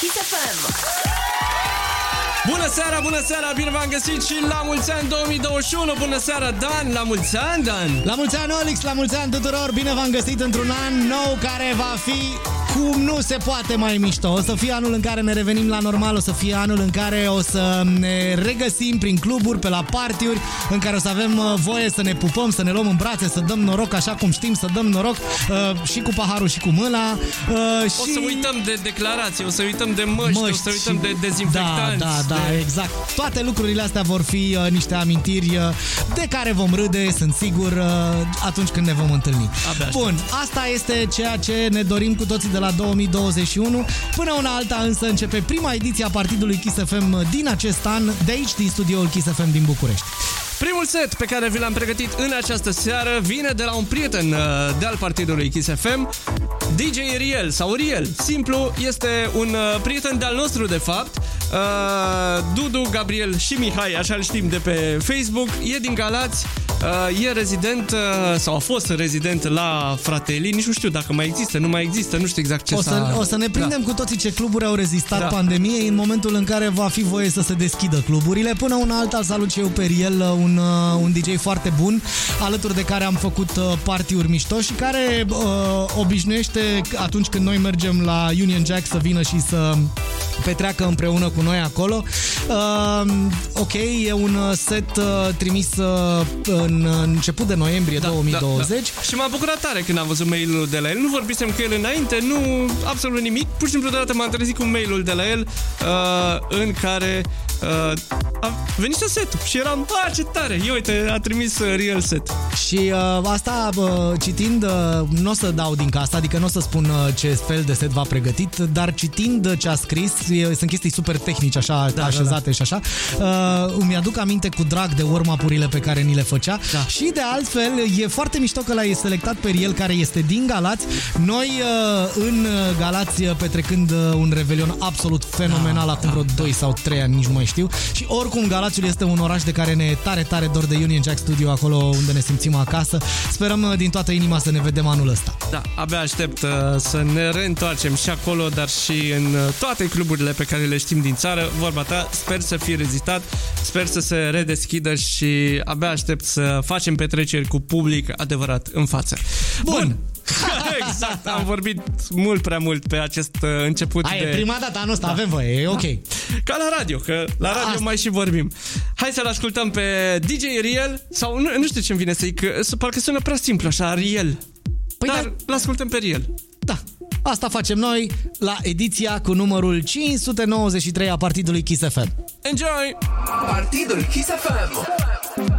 Kiss FM. Bună seara, bună seara, bine v-am găsit și la mulți ani 2021 Bună seara, Dan, la mulți ani, Dan La mulți ani, Olix, la mulți ani tuturor Bine v-am găsit într-un an nou care va fi cum nu se poate mai mișto. O să fie anul în care ne revenim la normal, o să fie anul în care o să ne regăsim prin cluburi, pe la partiuri, în care o să avem uh, voie să ne pupăm, să ne luăm în brațe, să dăm noroc așa cum știm, să dăm noroc uh, și cu paharul și cu mâna. Uh, și... O să uităm de declarații, o să uităm de măști, măști o să uităm și... de dezinfectanți. Da, da, da, de... exact. Toate lucrurile astea vor fi uh, niște amintiri uh, de care vom râde, sunt sigur, uh, atunci când ne vom întâlni. Abia Bun, asta este ceea ce ne dorim cu toții de la 2021. Până una alta însă începe prima ediție a Partidului Kiss FM din acest an, de aici din studioul Kiss FM din București. Primul set pe care vi l-am pregătit în această seară vine de la un prieten uh, de al partidului Kiss FM, DJ Riel sau Riel. Simplu, este un uh, prieten de al nostru de fapt. Uh, Dudu, Gabriel și Mihai, așa îl știm de pe Facebook, e din Galați, e rezident sau a fost rezident la Fratelli, nici nu știu dacă mai există, nu mai există, nu știu exact ce o să, o să ne prindem da. cu toții ce cluburi au rezistat da. pandemiei în momentul în care va fi voie să se deschidă cluburile. Până una alta salut și eu pe Riel, un, uh, un DJ foarte bun, alături de care am făcut uh, party-uri mișto și care uh, obișnuiește atunci când noi mergem la Union Jack să vină și să petreacă împreună cu noi acolo. Uh, ok, e un set uh, trimis uh, în început de noiembrie da, 2020. Da, da. Și m-a bucurat tare când am văzut mailul de la el. Nu vorbisem cu el înainte, nu absolut nimic. Pur și simplu deodată m-am trezit cu mailul de la el uh, în care uh, a venit să setul și eram, a, ce tare, eu uite, a trimis uh, real set. Și uh, asta, uh, citind, uh, nu o să dau din casă, adică nu o să spun uh, ce fel de set v-a pregătit, dar citind ce a scris, e, sunt chestii super tehnici, așa, da, așezate da, da. și așa, uh, îmi aduc aminte cu drag de warm pe care ni le făcea da. și de altfel e foarte mișto că l-ai selectat pe el care este din Galați. Noi uh, în Galați petrecând uh, un revelion absolut fenomenal da, acum da, vreo da. 2 sau 3 ani, nici nu mai știu. Și oricum Galațiul este un oraș de care ne e tare, tare dor de Union Jack Studio, acolo unde ne simțim acasă. Sperăm uh, din toată inima să ne vedem anul ăsta. Da, abia aștept uh, să ne reîntoarcem și acolo, dar și în uh, toate cluburile pe care le știm din țară. Vorba ta, sper să fie rezistat, sper să se redeschidă și abia aștept să facem petreceri cu public adevărat în față. Bun. Bun. exact, am vorbit mult prea mult pe acest uh, început Hai, de... e prima dată anul ăsta, da. avem voie, e ok. Da. Ca la radio, că la radio Asta. mai și vorbim. Hai să-l ascultăm pe DJ Riel, sau nu, nu știu ce-mi vine să zic, parcă sună prea simplu așa, Riel. Păi Dar da. l-ascultăm pe Riel. Da, asta facem noi la ediția cu numărul 593 a Partidului Kiss FM. Enjoy! Partidul Kiss FM!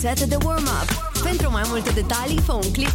Set de warm-up. Pentru mai multe detalii, fă un click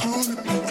cruel to me.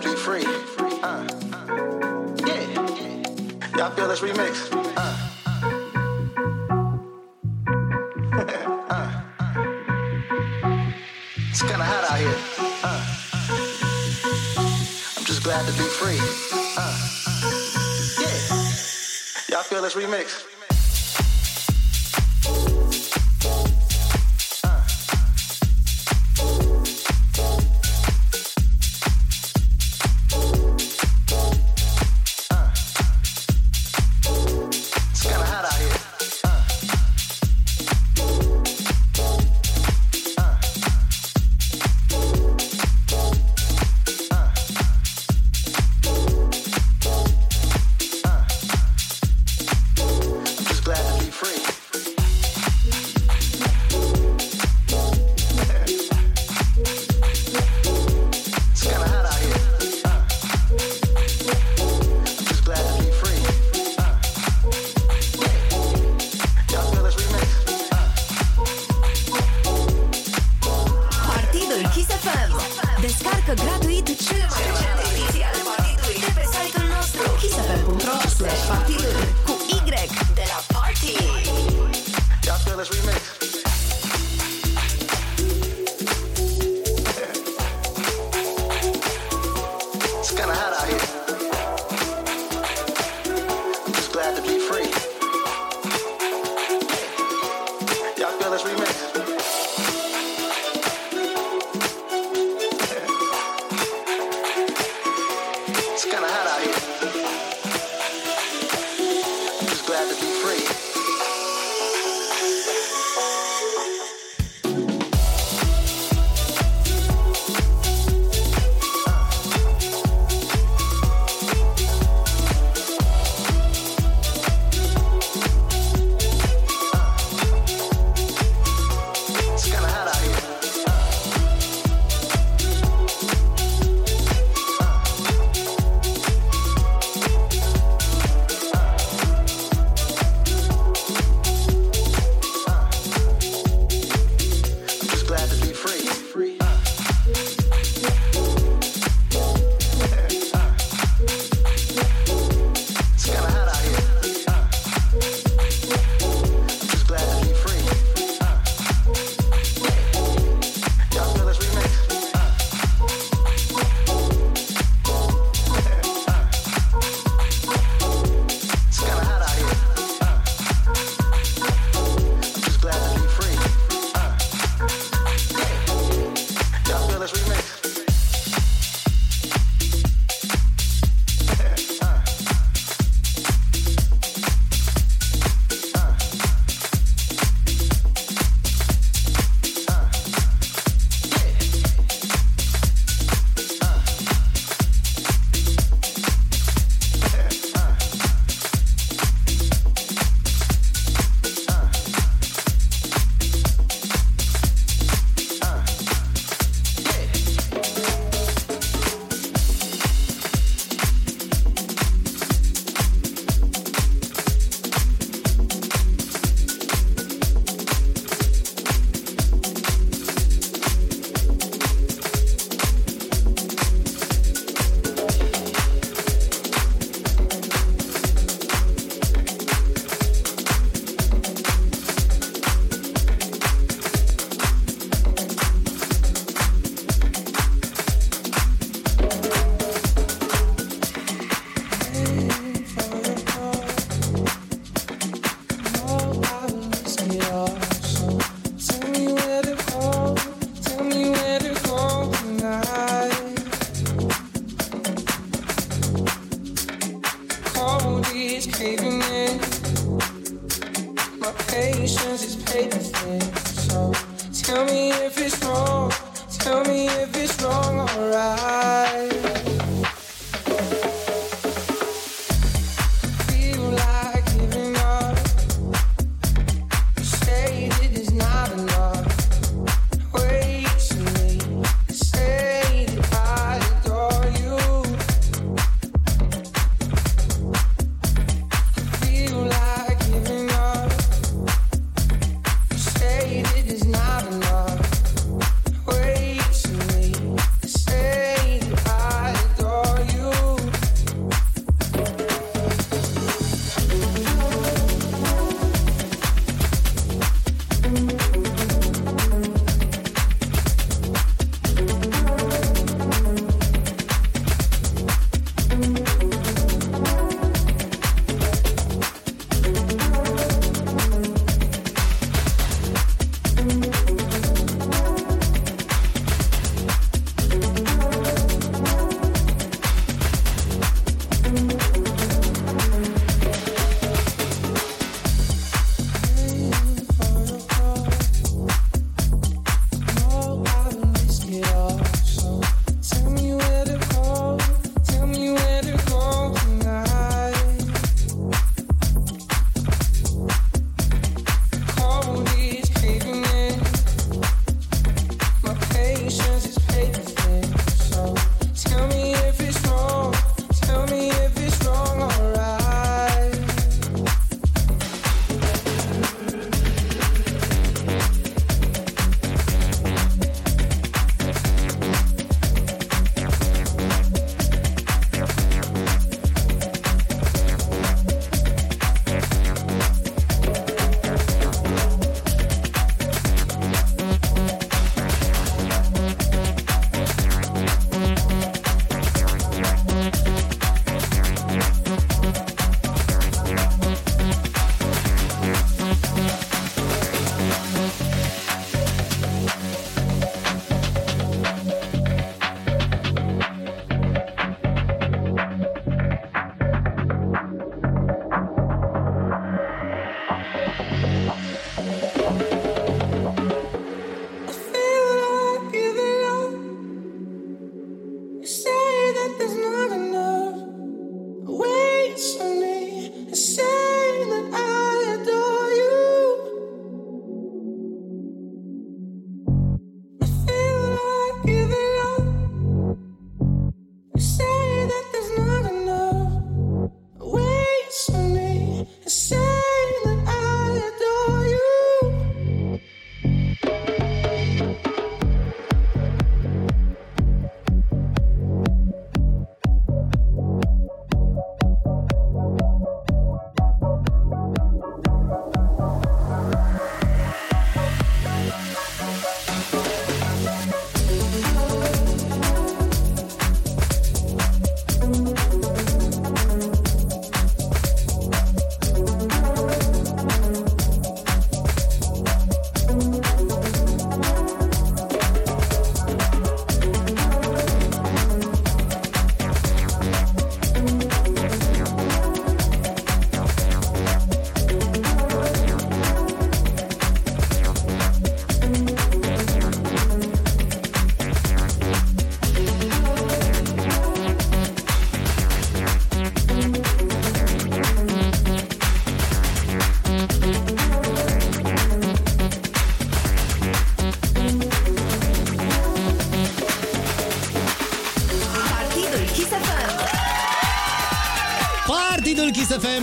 to be free. Uh, uh yeah. Y'all feel this remix? Uh. uh. uh it's kinda hot out here. I'm just glad to be free. Uh. Yeah. Y'all feel this remix?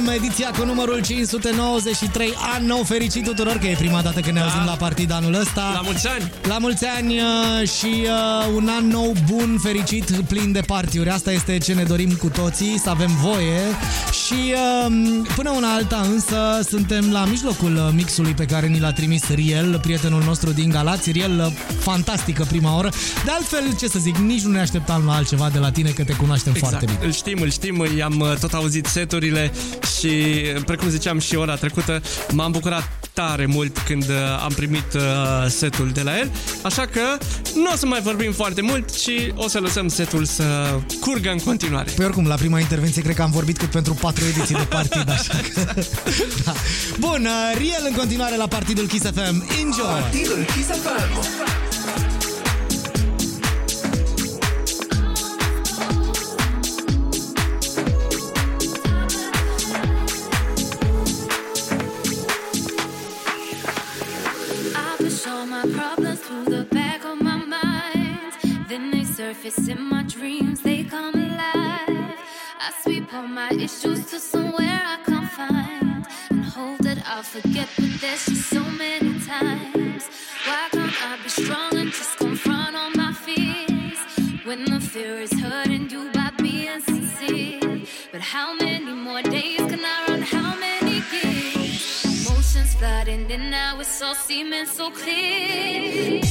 Kiss FM, ediția cu numărul 593. An nou fericit tuturor, că e prima dată când ne auzim la partid anul ăsta. La mulți ani! La mulți ani uh, și uh, un an nou bun, fericit, plin de partiuri. Asta este ce ne dorim cu toții, să avem voie. Și uh, până una alta însă suntem la mijlocul uh, mixului pe care ni l-a trimis Riel, prietenul nostru din Galați. Riel, uh, fantastică prima oră. De altfel, ce să zic, nici nu ne așteptam la altceva de la tine, că te cunoaștem foarte bine. Îl știm, îl știm, i-am uh, tot auzit seturile și, precum ziceam și ora trecută, m-am bucurat tare mult când uh, am primit uh, setul de la el, așa că nu o să mai vorbim foarte mult, ci o să lăsăm setul să curgă în continuare. Pe oricum, la prima intervenție cred că am vorbit cât pentru patru ediții de partid, așa că... da. Bun, uh, Riel în continuare la partidul Kiss FM. Enjoy! Partidul Kiss FM. Issues to somewhere I can't find. And hope that I'll forget, but there's just so many times. Why can't I be strong and just confront all my fears? When the fear is hurting you by being sincere. But how many more days can I run? How many years? Emotions flooding in now, it's all seeming so clear.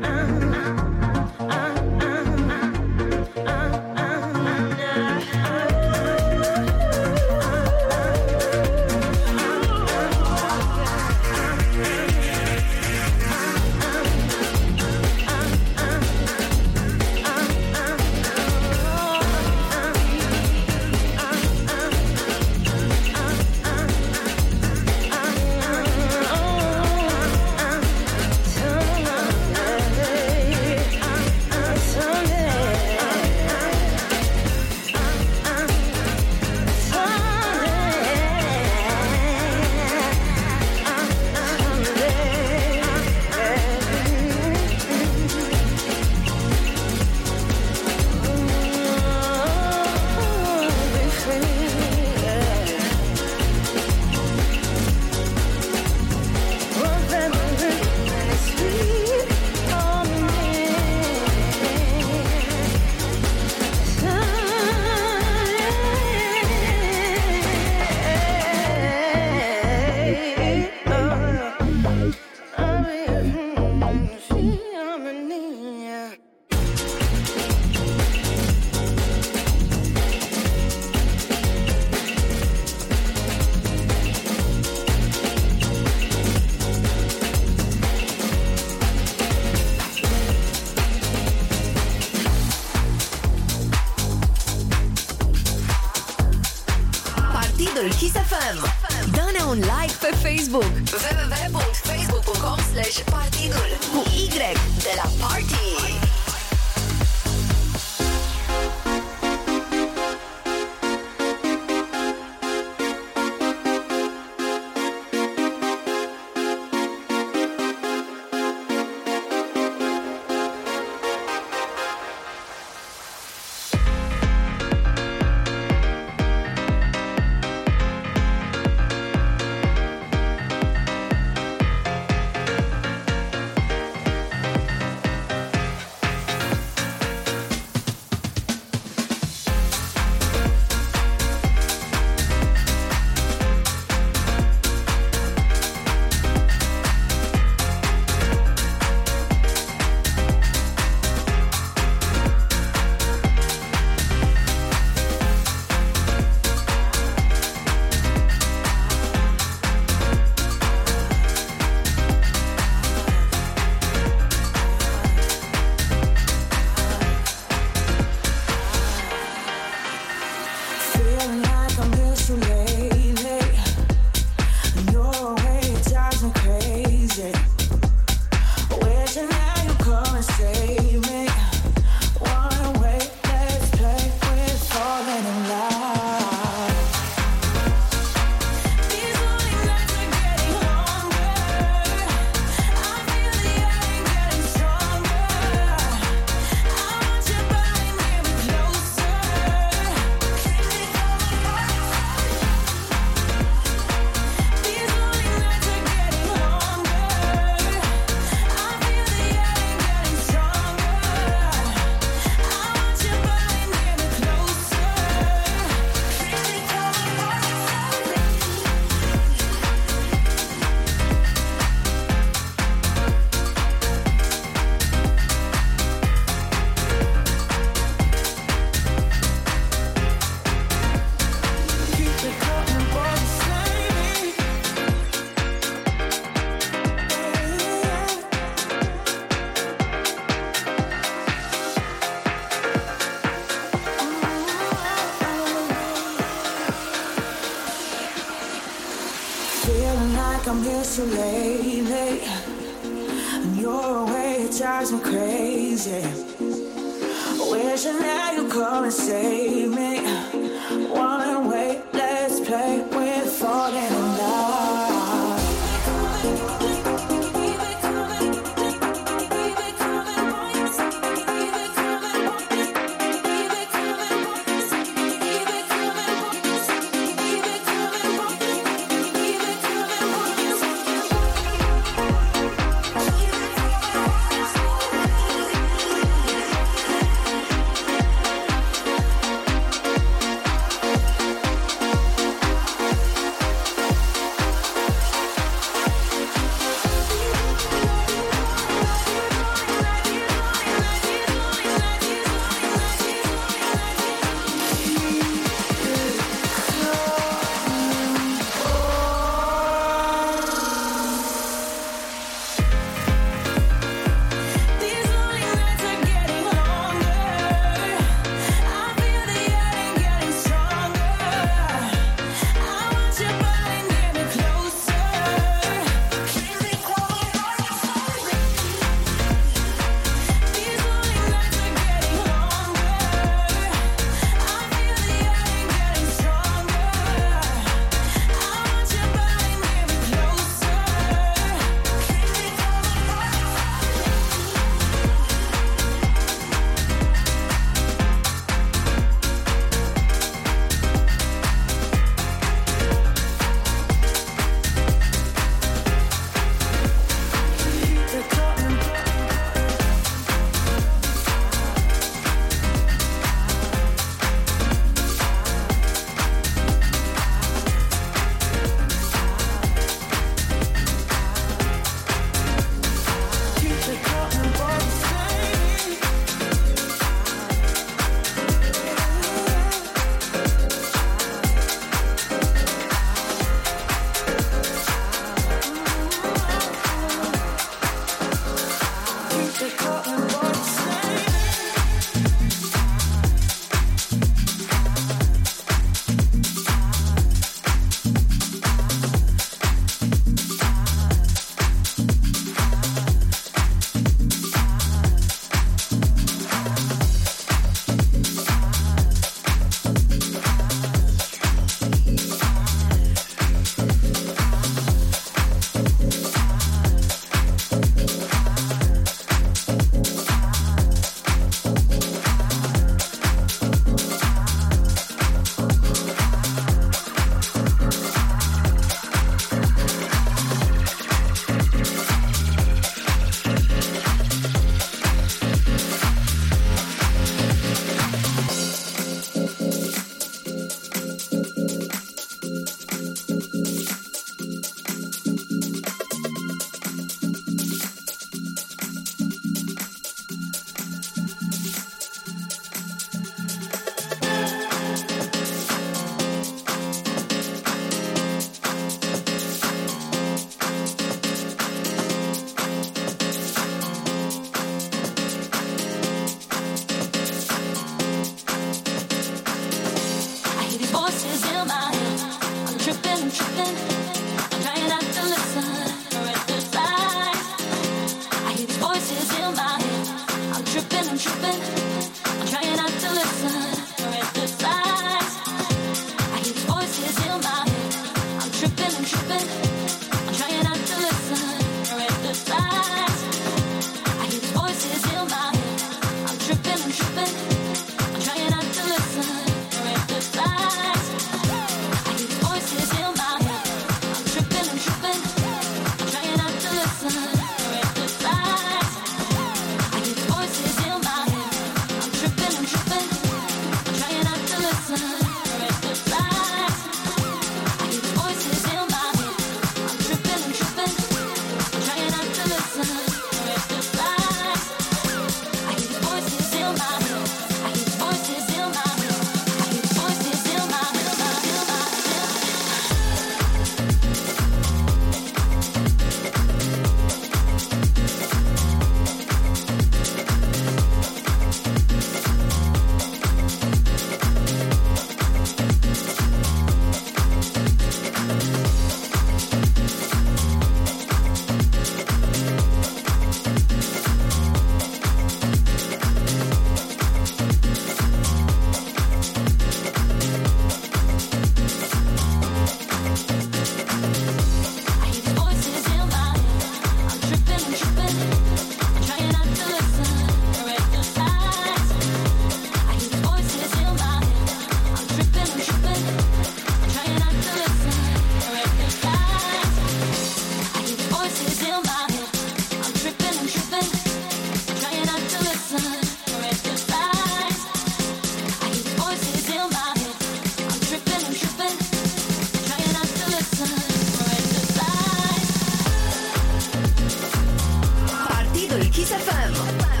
Kiss FM.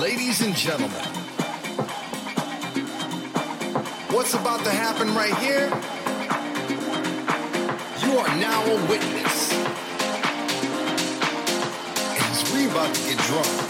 Ladies and gentlemen, what's about to happen right here? You are now a witness. And we about to get drunk.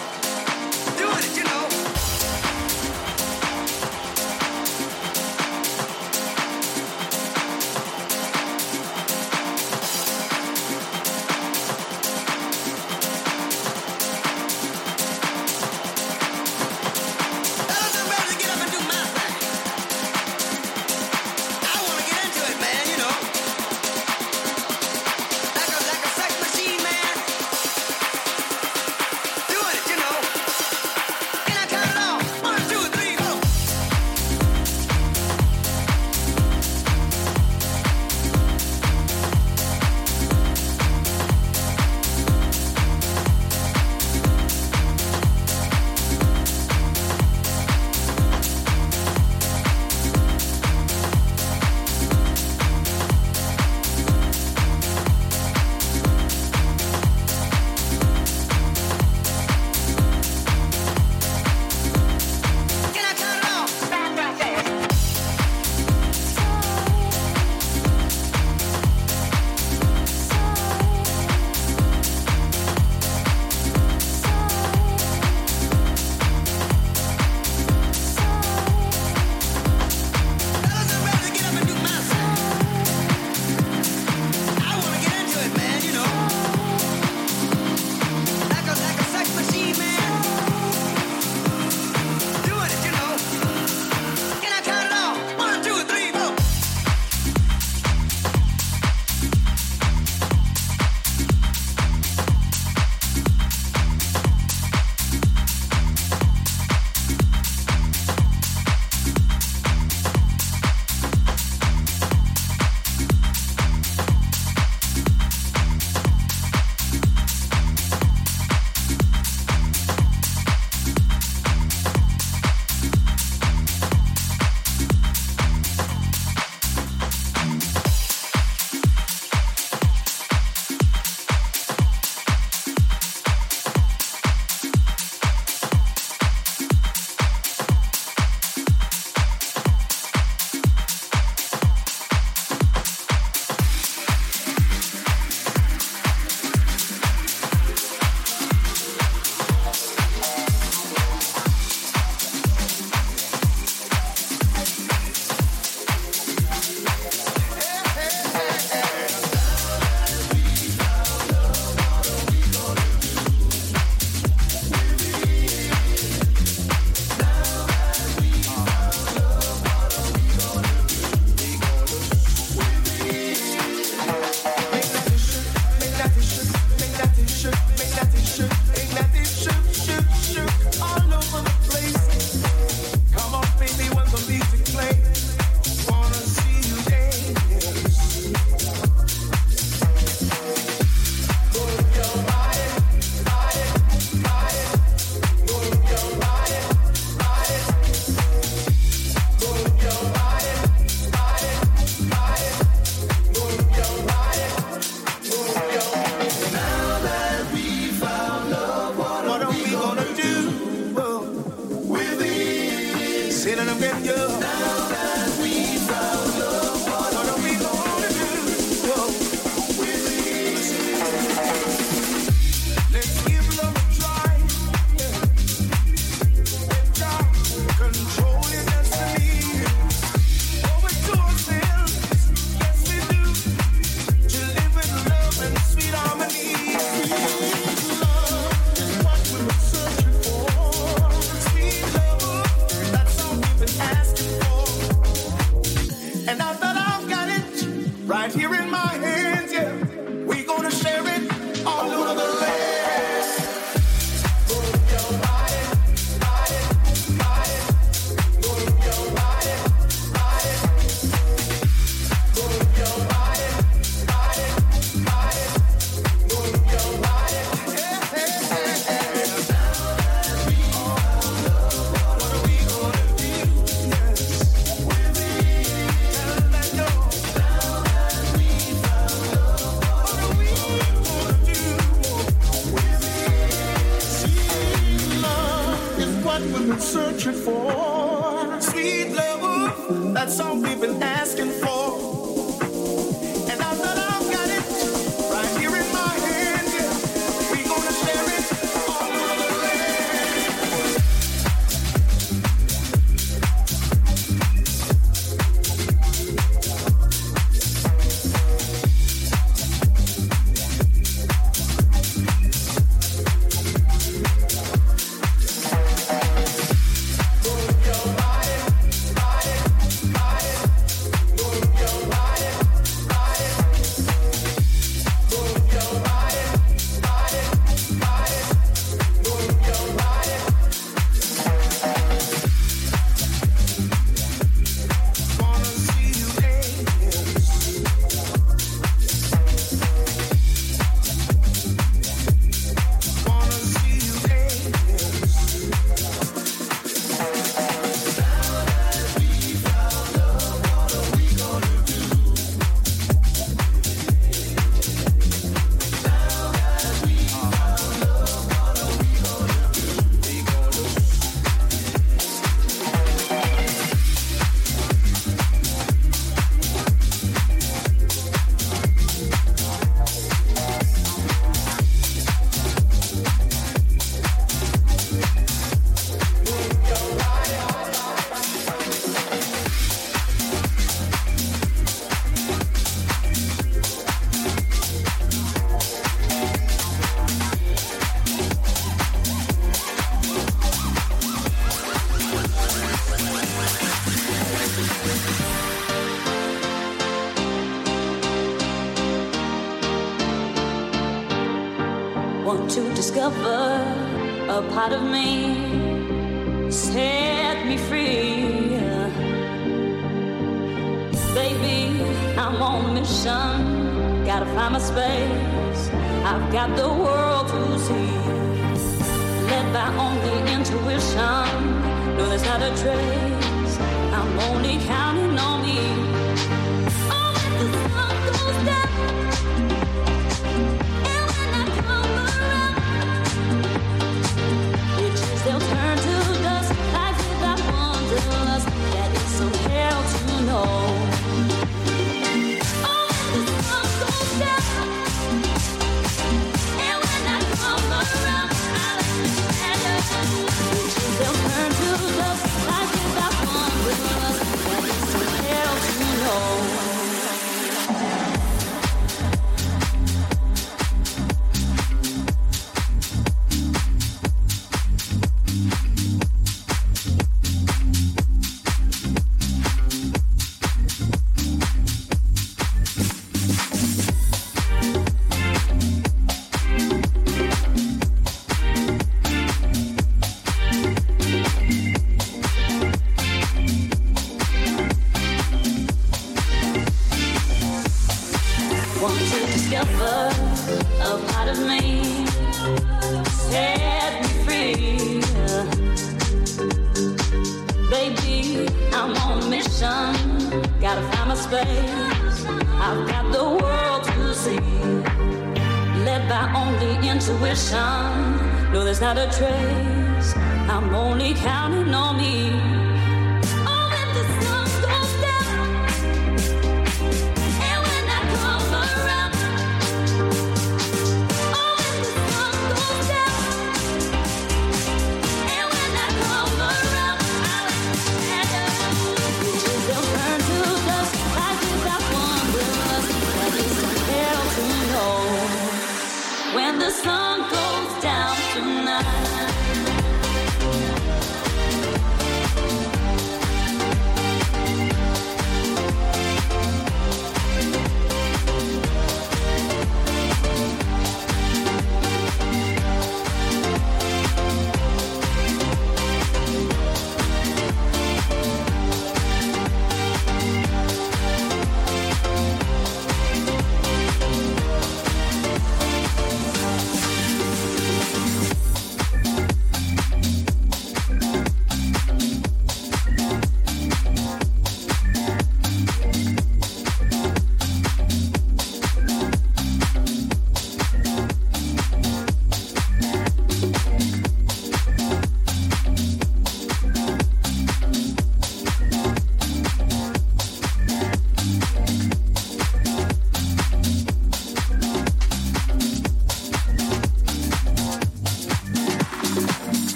A part of me,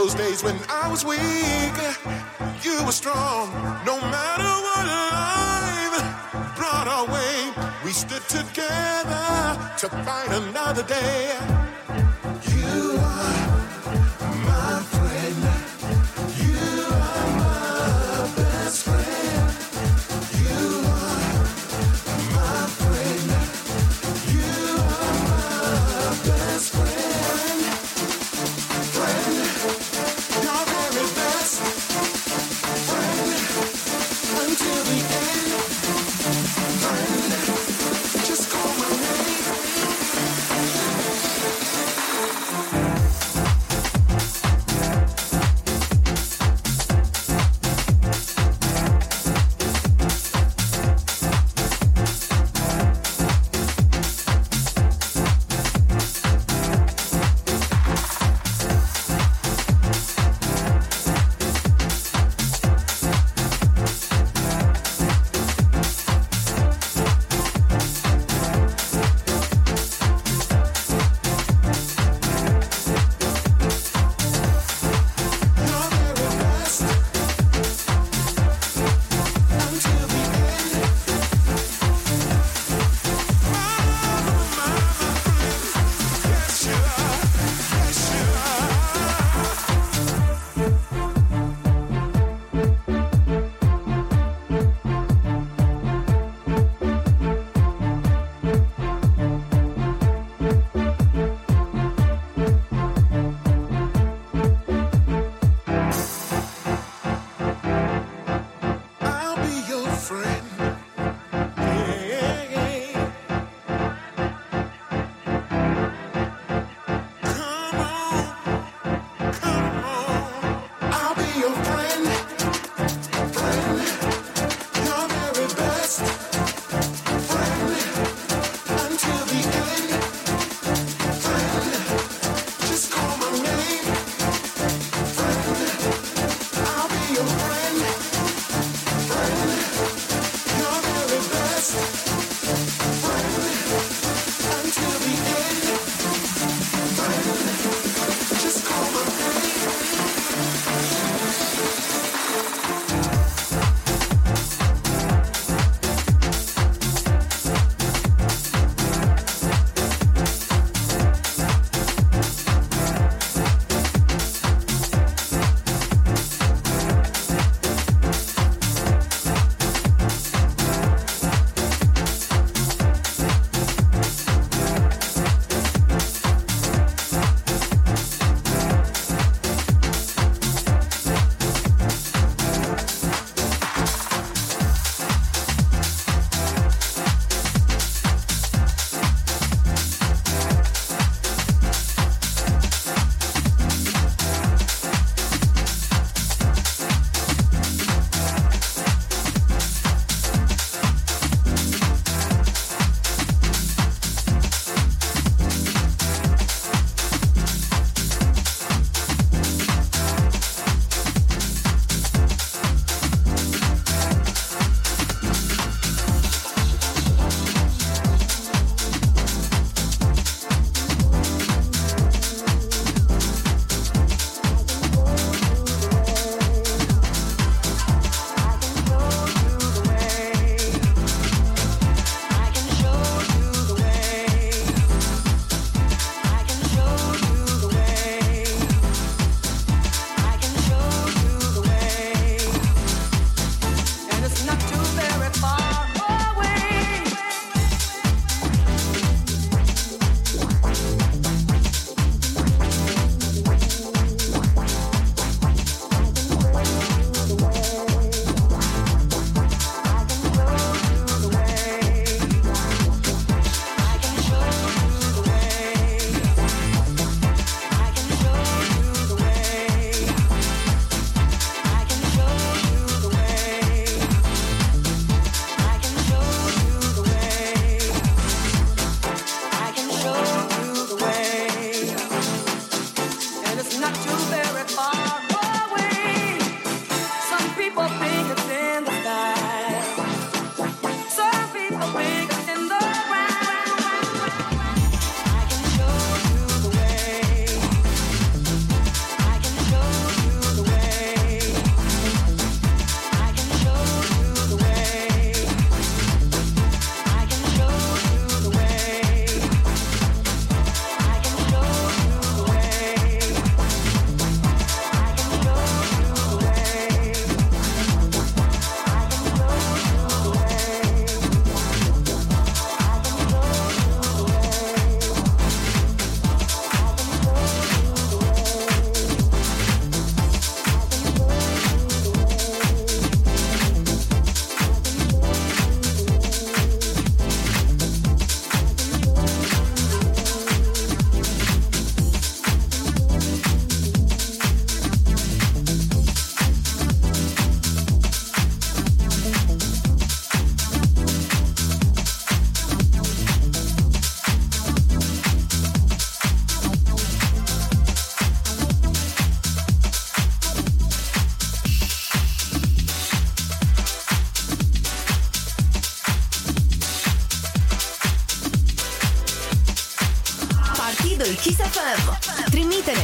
Those days when I was weak, you were strong. No matter what life brought our way, we stood together to fight another day.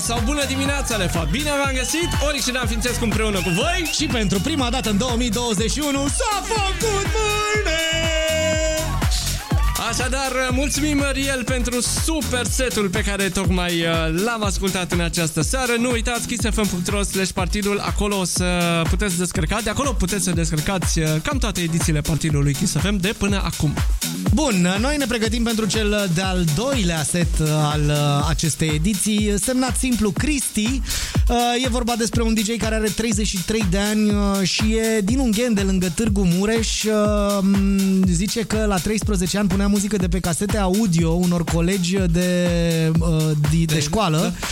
Sau bună dimineața, de fapt. Bine v-am găsit, Oric și Dan Fințescu împreună cu voi. Și pentru prima dată în 2021 s-a făcut mâine! Așadar, mulțumim Riel pentru super setul pe care tocmai uh, l-am ascultat în această seară. Nu uitați kissfm.ro slash partidul, acolo o să puteți descărca, de acolo puteți să descărcați uh, cam toate edițiile partidului Kiss FM de până acum. Bun, noi ne pregătim pentru cel de-al doilea set al uh, acestei ediții, semnat simplu Cristi. Uh, E vorba despre un DJ care are 33 de ani uh, și e din Unghen, de lângă Târgu Mureș. Uh, m, Zice că la 13 ani punea muzică de pe casete audio unor colegi de, uh, de, de școală, uh,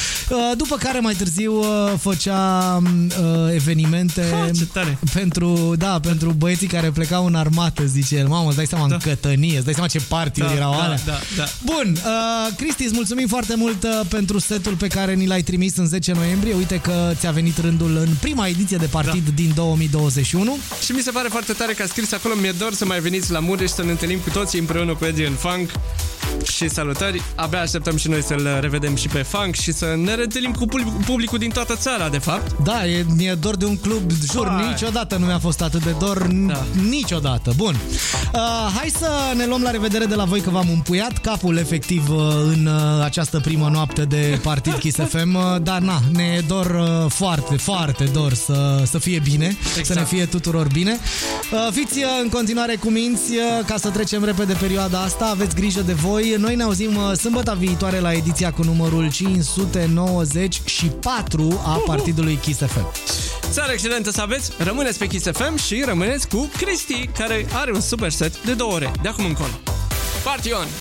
după care mai târziu uh, făcea uh, evenimente Ha, ce tare. pentru, da, pentru băieții care plecau în armată, zice el. Mamă, îți dai seama, da. în cătănie, îți dai seama ce party Da, erau da, alea. da, da. Bun, uh, Cristi, îți mulțumim foarte mult uh, pentru setul pe care ni l-ai trimis în 10 noiembrie. Uite că ți-a venit rândul în prima ediție de partid da. din 2021. Și mi se pare foarte tare că a scris acolo Mi-e dor să mai veniți la Mureș să ne întâlnim cu toții împreună cu Eddie în funk și salutări. Abia așteptăm și noi să-l revedem și pe funk și să ne reîntâlnim cu public- publicul din toată țara, de fapt. Da, e, mi-e dor de un club, jur, Hai. niciodată nu mi-a fost atât de dor, da. niciodată. Bun. Uh, hai să ne luăm la revedere de la voi că v-am împuiat capul efectiv uh, în uh, această primă noapte de Partid Kiss FM, uh, dar na, ne e dor uh, foarte, foarte dor să, să fie bine, exact. să ne fie tuturor bine. Uh, fiți uh, în continuare cu minți uh, ca să trecem repede perioada asta, aveți grijă de voi. Noi ne auzim uh, sâmbătă viitoare la ediția cu numărul 594 a Partidului Kiss FM. Seara excelentă să aveți, rămâneți pe Kiss FM și rămâneți cu Cristi, care are un super set de două ore de acum încolo. Party on!